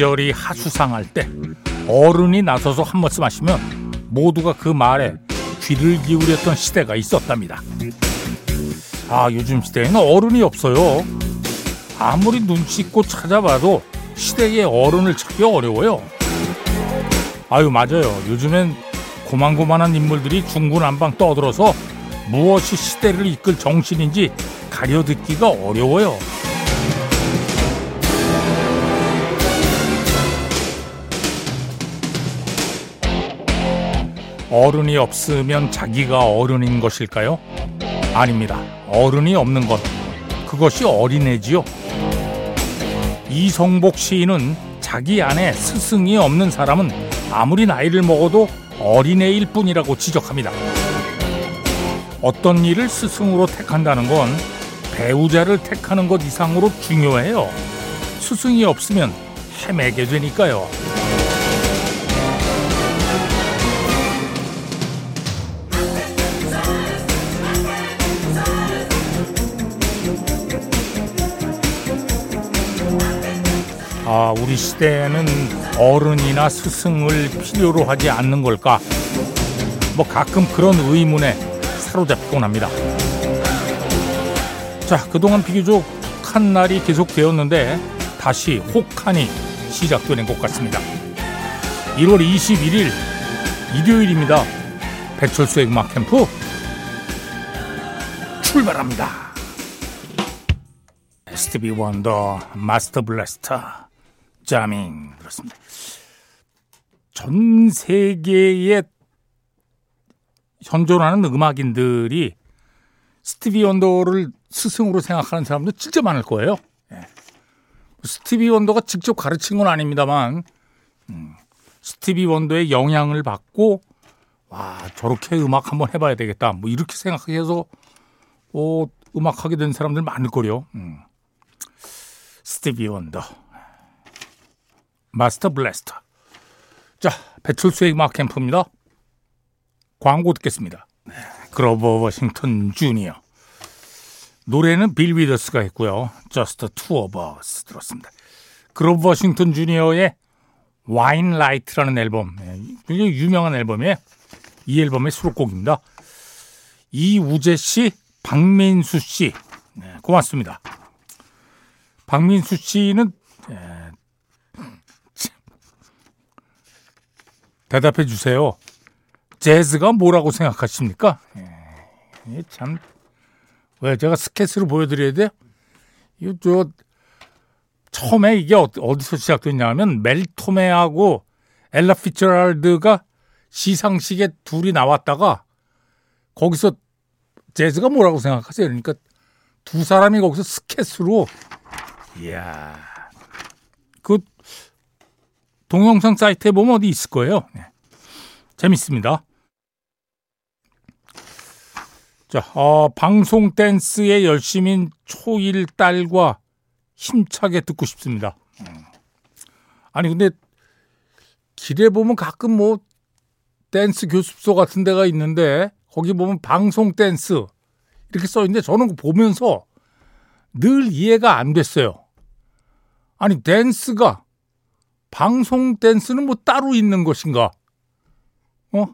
시절이 하수상할 때 어른이 나서서 한 말씀 하시면 모두가 그 말에 귀를 기울였던 시대가 있었답니다. 아, 요즘 시대에는 어른이 없어요. 아무리 눈치 있고 찾아봐도 시대의 어른을 찾기 어려워요. 아유, 맞아요. 요즘엔 고만고만한 인물들이 중구난방 떠들어서 무엇이 시대를 이끌 정신인지 가려듣기가 어려워요. 어른이 없으면 자기가 어른인 것일까요? 아닙니다. 어른이 없는 것. 그것이 어린애지요. 이성복 시인은 자기 안에 스승이 없는 사람은 아무리 나이를 먹어도 어린애일 뿐이라고 지적합니다. 어떤 일을 스승으로 택한다는 건 배우자를 택하는 것 이상으로 중요해요. 스승이 없으면 헤매게 되니까요. 아, 우리 시대에는 어른이나 스승을 필요로 하지 않는 걸까? 뭐 가끔 그런 의문에 사로잡곤 합니다. 자, 그동안 비교적 혹한 날이 계속되었는데 다시 혹한이 시작되는 것 같습니다. 1월 21일 일요일입니다. 배철수의 음악 캠프 출발합니다. 스티비 원더 마스터 블래스터 자밍 그렇습니다. 전 세계에 현존하는 음악인들이 스티비 원더를 스승으로 생각하는 사람도 진짜 많을 거예요. 예. 스티비 원더가 직접 가르친 건 아닙니다만 음, 스티비 원더의 영향을 받고 와 저렇게 음악 한번 해봐야 되겠다. 뭐 이렇게 생각해서 어, 음악하게 된 사람들 많을 거요. 음. 스티비 원더 Master Blaster. 자, 배철수의 음악 캠프입니다. 광고 듣겠습니다. 네, 그로버 워싱턴 주니어. 노래는 빌 위더스가 했고요. Just Two of Us 들었습니다. 그로버 워싱턴 주니어의 Winelight라는 앨범. 네, 굉장히 유명한 앨범이에요. 이 앨범의 수록곡입니다. 이우재 씨, 박민수 씨. 네, 고맙습니다. 박민수 씨는 네, 대답해 주세요. 재즈가 뭐라고 생각하십니까? 예, 참. 왜 제가 스케치를 보여드려야 돼요? 이거 저 처음에 이게 어, 어디서 시작됐냐면 멜토메하고 엘라 피처랄드가 시상식에 둘이 나왔다가 거기서 재즈가 뭐라고 생각하세요? 그러니까 두 사람이 거기서 스케치로 이야 그 동영상 사이트에 보면 어디 있을 거예요. 네. 재밌습니다. 자, 어, 방송 댄스에 열심인 초일 딸과 힘차게 듣고 싶습니다. 아니 근데 길에 보면 가끔 뭐 댄스 교습소 같은 데가 있는데 거기 보면 방송 댄스 이렇게 써 있는데 저는 보면서 늘 이해가 안 됐어요. 아니 댄스가 방송 댄스는 뭐 따로 있는 것인가? 어?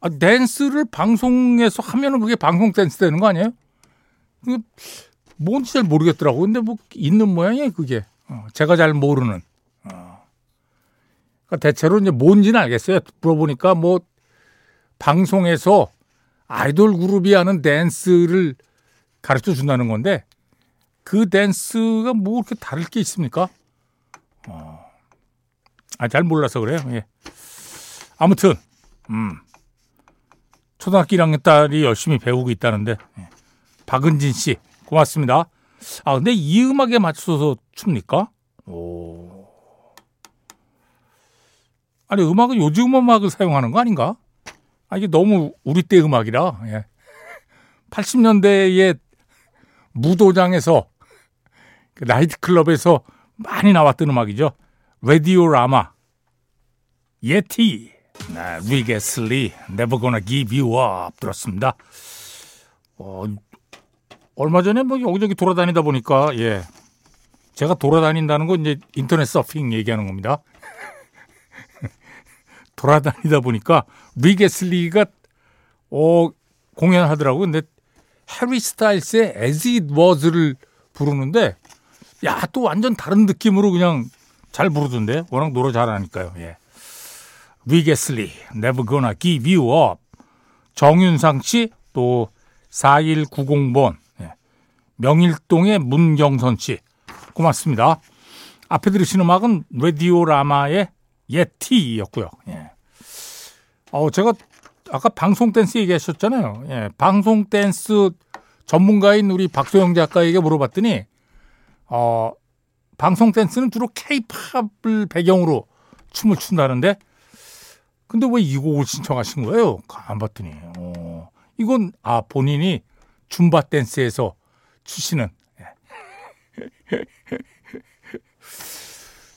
아, 댄스를 방송에서 하면은 그게 방송 댄스 되는 거 아니에요? 그 뭔지 잘 모르겠더라고. 근데 뭐 있는 모양이에요, 그게. 어, 제가 잘 모르는. 어. 그러니까 대체로 이제 뭔지는 알겠어요. 물어보니까 뭐 방송에서 아이돌 그룹이 하는 댄스를 가르쳐 준다는 건데 그 댄스가 뭐 그렇게 다를 게 있습니까? 어. 아, 잘 몰라서 그래요. 예. 아무튼, 음. 초등학교 1학년 딸이 열심히 배우고 있다는데, 예. 박은진 씨, 고맙습니다. 아, 근데 이 음악에 맞춰서 춥니까? 오. 아니, 음악은 요즘 음악을 사용하는 거 아닌가? 아, 이게 너무 우리 때 음악이라, 예. 80년대에 무도장에서, 그 나이트클럽에서 많이 나왔던 음악이죠. 라디오 라마, 예티, 네, 리게슬리, Never Gonna Give You Up 들었습니다. 어, 얼마 전에 뭐 여기저기 돌아다니다 보니까 예 제가 돌아다닌다는 건 이제 인터넷 서핑 얘기하는 겁니다. 돌아다니다 보니까 리게슬리가 어, 공연을 하더라고요. 근데 해리 스타일스의 As It Was를 부르는데 야, 또 완전 다른 느낌으로 그냥 잘 부르던데. 워낙 노래 잘하니까요. 예. 리게슬리, Never Gonna Give You Up. 정윤상 씨, 또 4190번. 예. 명일동의 문경선 씨. 고맙습니다. 앞에 들으신 음악은 라디오 라마의 예티였고요. 예. 어, 제가 아까 방송 댄스 얘기하셨잖아요. 예, 방송 댄스 전문가인 우리 박소영 작가에게 물어봤더니 어, 방송 댄스는 주로 케이팝을 배경으로 춤을 춘다는데 근데 왜 이 곡을 신청하신 거예요? 안 봤더니 어, 이건 아 본인이 줌바 댄스에서 추시는 예.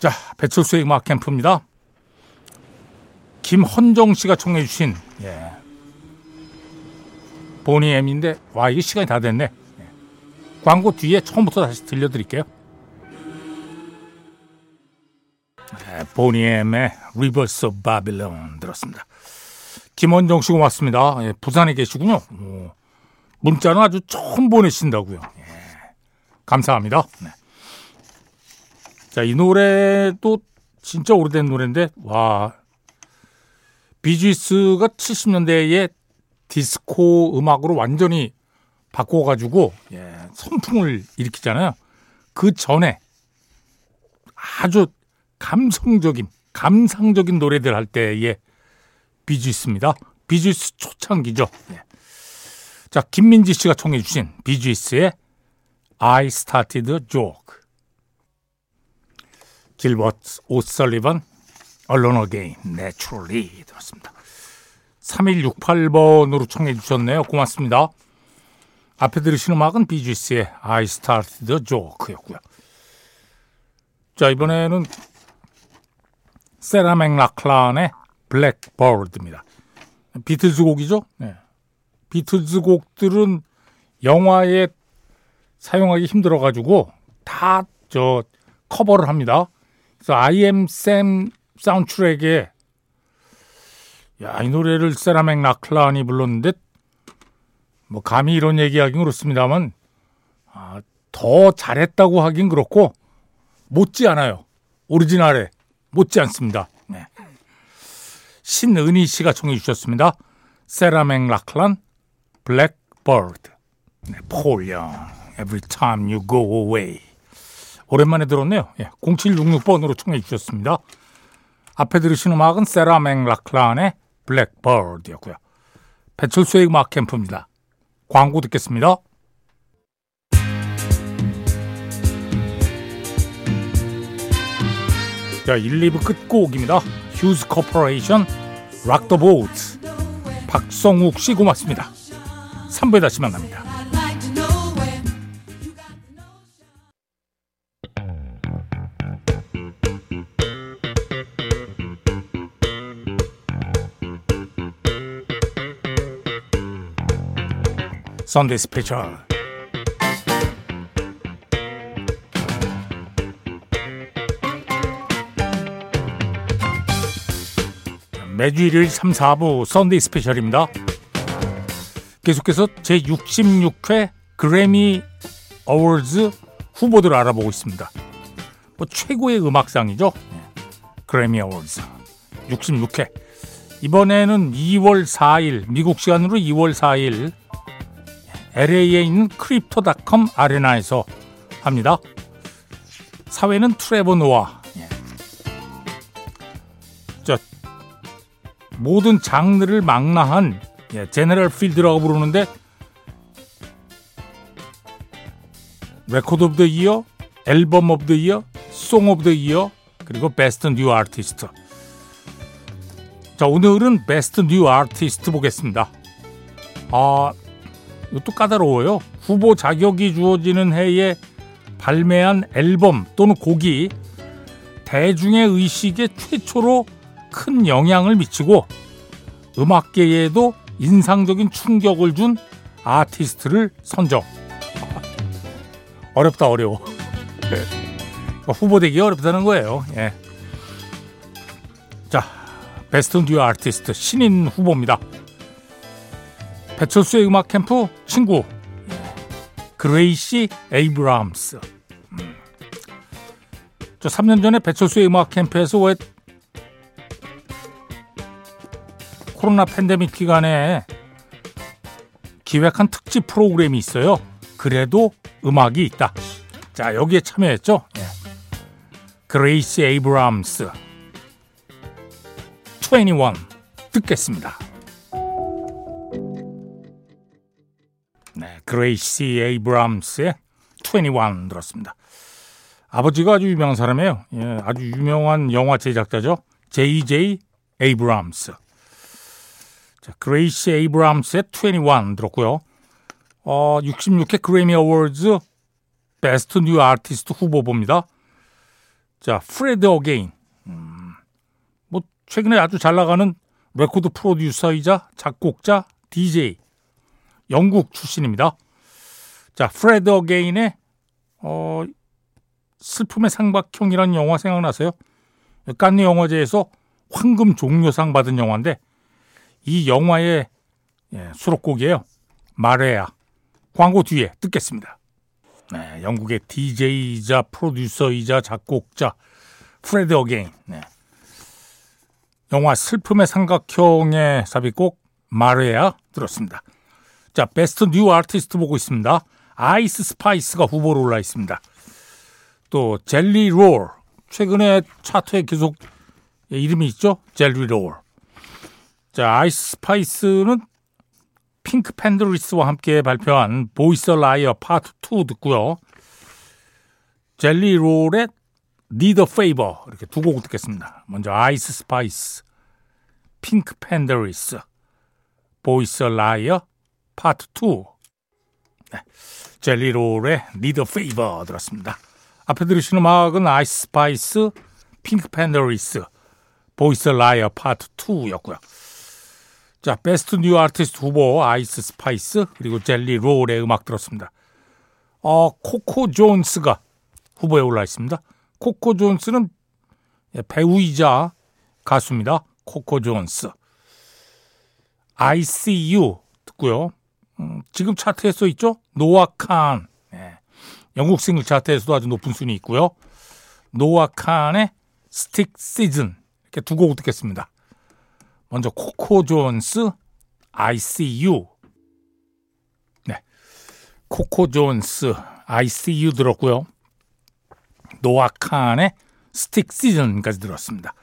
자 배철수의 음악 캠프입니다. 김헌정 씨가 청해 주신 예. 보니 엠인데 와 이게 시간이 다 됐네. 예. 광고 뒤에 처음부터 다시 들려드릴게요. 예, 보니 엠의 Rivers of Babylon 들었습니다. 김원정 씨 고맙습니다. 예, 부산에 계시군요. 오, 문자는 아주 처음 보내신다고요. 예, 감사합니다. 네. 자, 이 노래도 진짜 오래된 노래인데 와 비지스가 70년대에 디스코 음악으로 완전히 바꿔가지고 예, 선풍을 일으키잖아요. 그 전에 아주 감성적인 감상적인 노래들 할 때의 비지스입니다. 비지스 초창기죠. 예. 자 김민지 씨가 청해 주신 비지스의 I Started a Joke 길버트 오설리번 Alone Again, Naturally 들었습니다. 3168번으로 청해 주셨네요. 고맙습니다. 앞에 들으신 음악은 비지스의 I Started a Joke였고요. 자 이번에는 세라 맥락클란의 블랙버드입니다. 비틀즈 곡이죠. 네. 비틀즈 곡들은 영화에 사용하기 힘들어가지고 다 저 커버를 합니다. 그래서 I am Sam 사운드트랙에 야, 이 노래를 세라맥 라클란이 불렀는데 뭐 감히 이런 얘기하긴 그렇습니다만 아, 더 잘했다고 하긴 그렇고 못지 않아요. 오리지널에 못지 않습니다. 네. 신은희 씨가 청해 주셨습니다. 세라맥 라클란 블랙버드 네, 폴 영, Every time you go away 오랜만에 들었네요. 예, 0766번으로 청해 주셨습니다. 앞에 들으신 음악은 세라 맥락클란의 Blackbird였고요. 배철수의 음악 캠프입니다. 광고 듣겠습니다. 자, 1, 2부 끝곡입니다. 휴즈 코퍼레이션 Rock the Boat 박성욱 씨 고맙습니다. 3부에 다시 만납니다. Sunday Special 매주 일요일 3, 4부 Sunday Special입니다. 계속해서 제66회 그래미 어워즈 후보들을 알아보고 있습니다. 뭐 최고의 음악상이죠. 그래미 어워즈 66회. 이번에는 2월 4일 미국 시간으로 2월 4일 LA에 있는 크립토닷컴 아레나에서 합니다. 사회는 트레버 노아. 예. 저 모든 장르를 망라한 예, General Field라고 부르는데 Record of the Year, Album of the Year, Song of the Year, 그리고 Best New Artist. 자, 오늘은 Best New Artist 보겠습니다. 아, 이것도 까다로워요. 후보 자격이 주어지는 해에 발매한 앨범 또는 곡이 대중의 의식에 최초로 큰 영향을 미치고 음악계에도 인상적인 충격을 준 아티스트를 선정. 어렵다 어려워. 후보 되기 어렵다는 거예요. 예. 자, Best New Artist 신인 후보입니다. 배철수의 음악 캠프 친구 그레이시 에이브람스. 음. 저 3년 전에 배철수의 음악 캠프에서 왜 코로나 팬데믹 기간에 기획한 특집 프로그램이 있어요. 그래도 음악이 있다. 자, 여기에 참여했죠. 예. 그레이시 에이브람스 21 듣겠습니다. 그레이시 에이브람스의 21 들었습니다. 아버지가 아주 유명한 사람이에요. 예, 아주 유명한 영화 제작자죠. J.J. 에이브람스. 자, 그레이시 에이브람스의 21 들었고요. 어, 66회 그래미 어워즈 Best New Artist 후보봅니다. 자, 프레드 어게인. 음, 뭐 최근에 아주 잘 나가는 레코드 프로듀서이자 작곡자, DJ. 영국 출신입니다. 자, 프레드 어게인의 어, 슬픔의 삼각형이라는 영화 생각나세요? 깐느 영화제에서 황금 종려상 받은 영화인데 이 영화의 예, 수록곡이에요. 마레아. 광고 뒤에 듣겠습니다. 네, 영국의 DJ이자 프로듀서이자 작곡자 프레드 어게인. 네. 영화 슬픔의 삼각형의 삽입곡 마레아 들었습니다. 자, Best New Artist 보고 있습니다. 아이스 스파이스가 후보로 올라 있습니다. 또 젤리 롤 최근에 차트에 계속 이름이 있죠. 젤리 롤. 자, 아이스 스파이스는 핑크 팬더리스와 함께 발표한 Boy's a Liar Part 2 듣고요. 젤리 롤의 Need a Favor 이렇게 두 곡 듣겠습니다. 먼저 아이스 스파이스, 핑크 팬더리스, Boy's a Liar Part 2. 네. 젤리 롤의 Need a Favor 들었습니다. 앞에 들으신 음악은 아이스 스파이스, 핑크 팬더리스, Boy's a Liar Part 2였고요. 자, Best New Artist 후보 아이스 스파이스 그리고 젤리 롤의 음악 들었습니다. 어, 코코 존스가 후보에 올라 있습니다. 코코 존스는 배우이자 가수입니다. 코코 존스. ICU 듣고요. 음, 지금 차트에 써 있죠? 노아 칸. 네. 영국 싱글 차트에서도 아주 높은 순위 있고요. 노아 칸의 Stick Season 이렇게 두 곡 듣겠습니다. 먼저 코코 존스 ICU 네. 코코 존스 ICU 들었고요. 노아 칸의 Stick Season까지 들었습니다.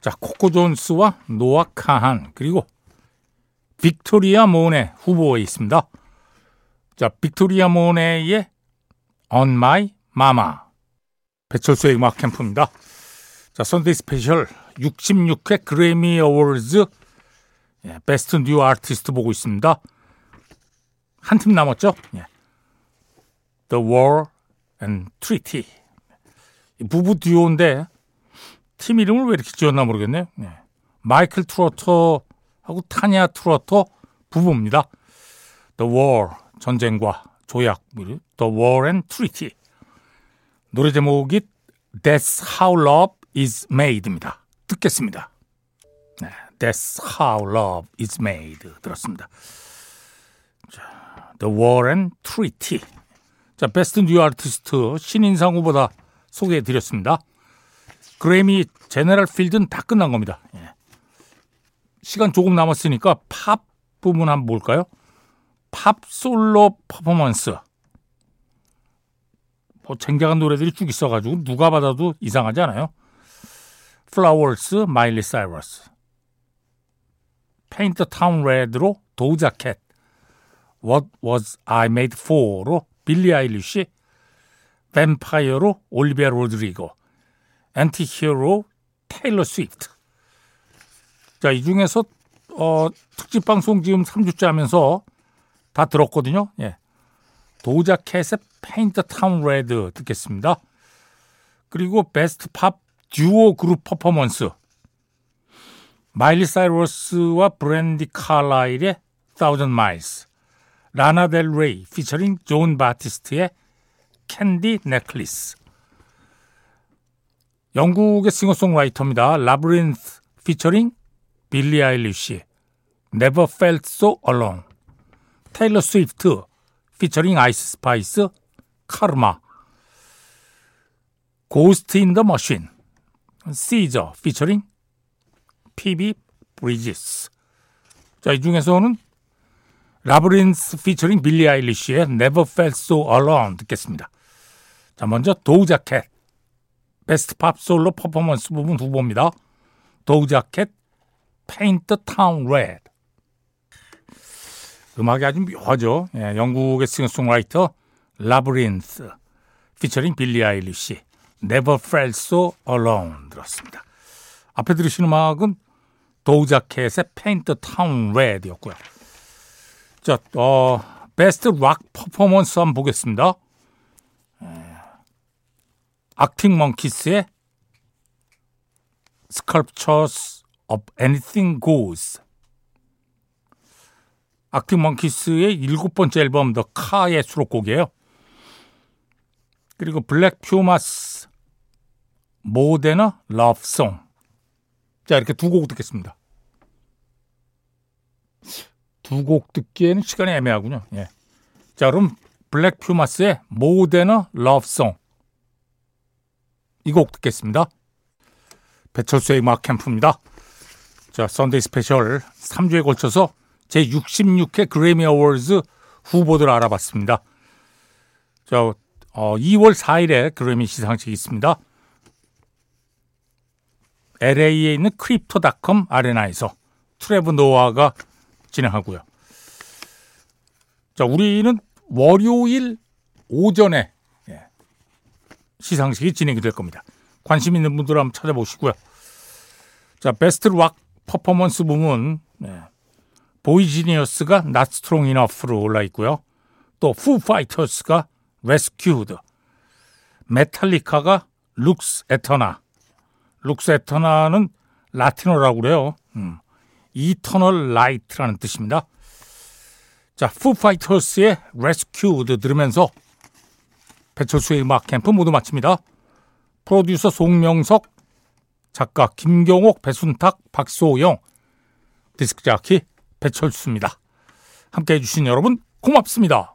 자, 코코 존스와 노아 칸 그리고 빅토리아 모네 후보에 있습니다. 자, 빅토리아 모네의 On My Mama 배철수의 음악 캠프입니다. 자, Sunday Special 66회 그래미 어워즈 예, Best New Artist 보고 있습니다. 한 팀 남았죠? 예. The War and Treaty. 부부 듀오인데 팀 이름을 왜 이렇게 지었나 모르겠네요. 예. 마이클 트로터 하고 타냐 트로터 부부입니다. The War 전쟁과 조약, The War and Treaty. 노래 제목이 That's How Love is Made입니다. 듣겠습니다. 네, That's How Love is Made 들었습니다. 자, The War and Treaty. 자, Best New Artist 신인상 후보 다 소개해 드렸습니다. 그래미 General Field는 다 끝난 겁니다. 예. 시간 조금 남았으니까 팝 부문 한번 볼까요? 팝 솔로 퍼포먼스. 뭐 쟁쟁한 노래들이 쭉 있어가지고 누가 받아도 이상하지 않아요? Flowers 마일리 사이러스 Paint Town Red로 도자캣 What Was I Made For로 빌리 아일리시 Vampire로 올리비아 로드리고 Anti-Hero로 테일러 스위프트 자, 이 중에서 어, 특집 방송 지금 3주째 하면서 다 들었거든요. 예. 도자캣의 Paint Town Red 듣겠습니다. 그리고 Best Pop Duo Group Performance 마일리 사이러스와 브랜디 칼라일의 Thousand Miles 라나 델 레이 피처링 존 바티스트의 Candy Necklace 영국의 싱어송라이터입니다. 라브린스 피처링 빌리 아일리시 Never Felt So Alone 테일러 스위프트 피처링 아이스 스파이스 카르마 Ghost in the Machine 시저 피처링 피비 브리지스 자, 이 중에서는 라브린스 피처링 빌리 아일리시의 Never Felt So Alone 듣겠습니다. 자, 먼저 도우자캣 Best Pop Solo Performance 부문 후보입니다. 도우자캣 The Town Red 음악이 아주 묘하죠. 예, 영국의 싱어송라이터 라브린스 피처링 빌리 아일리시 Never Felt So Alone 들었습니다. 앞에 들으신 음악은 도우자캣의 the Town Red이었고요. 자, 어, Best Rock Performance 한번 보겠습니다. 악틱 먼키스의 Sculptures of Anything Goes 악틱 먼키스의 일곱 번째 앨범 The Car의 수록곡이에요. 그리고 블랙 퓨마스 More Than a Love Song 자 이렇게 두 곡 듣겠습니다. 두 곡 듣기에는 시간이 애매하군요. 예. 자 그럼 블랙 퓨마스의 More Than a Love Song 이 곡 듣겠습니다. 배철수의 음악 캠프입니다. 자 Sunday Special 3주에 걸쳐서 제66회 그래미 어워즈 후보들 알아봤습니다. 자, 어, 2월 4일에 그래미 시상식이 있습니다. LA에 있는 크립토닷컴 아레나에서 트레버 노아가 진행하고요. 자, 우리는 월요일 오전에 예, 시상식이 진행이 될 겁니다. 관심 있는 분들 한번 찾아보시고요. 자, Best Rock Performance 부문 예, 보이지니어스가 Not Strong Enough로 올라 있고요. 또 푸파이터스가 Rescued, 메탈리카가 Lux Æterna, Lux Æterna는 라틴어라고 그래요. 음, eternal light라는 뜻입니다. 자, 푸파이터스의 Rescued 들으면서 배철수의 음악 캠프 모두 마칩니다. 프로듀서 송명석, 작가 김경옥, 배순탁, 박소영, 디스크 자키 배철수입니다. 함께 해 주신 여러분 고맙습니다.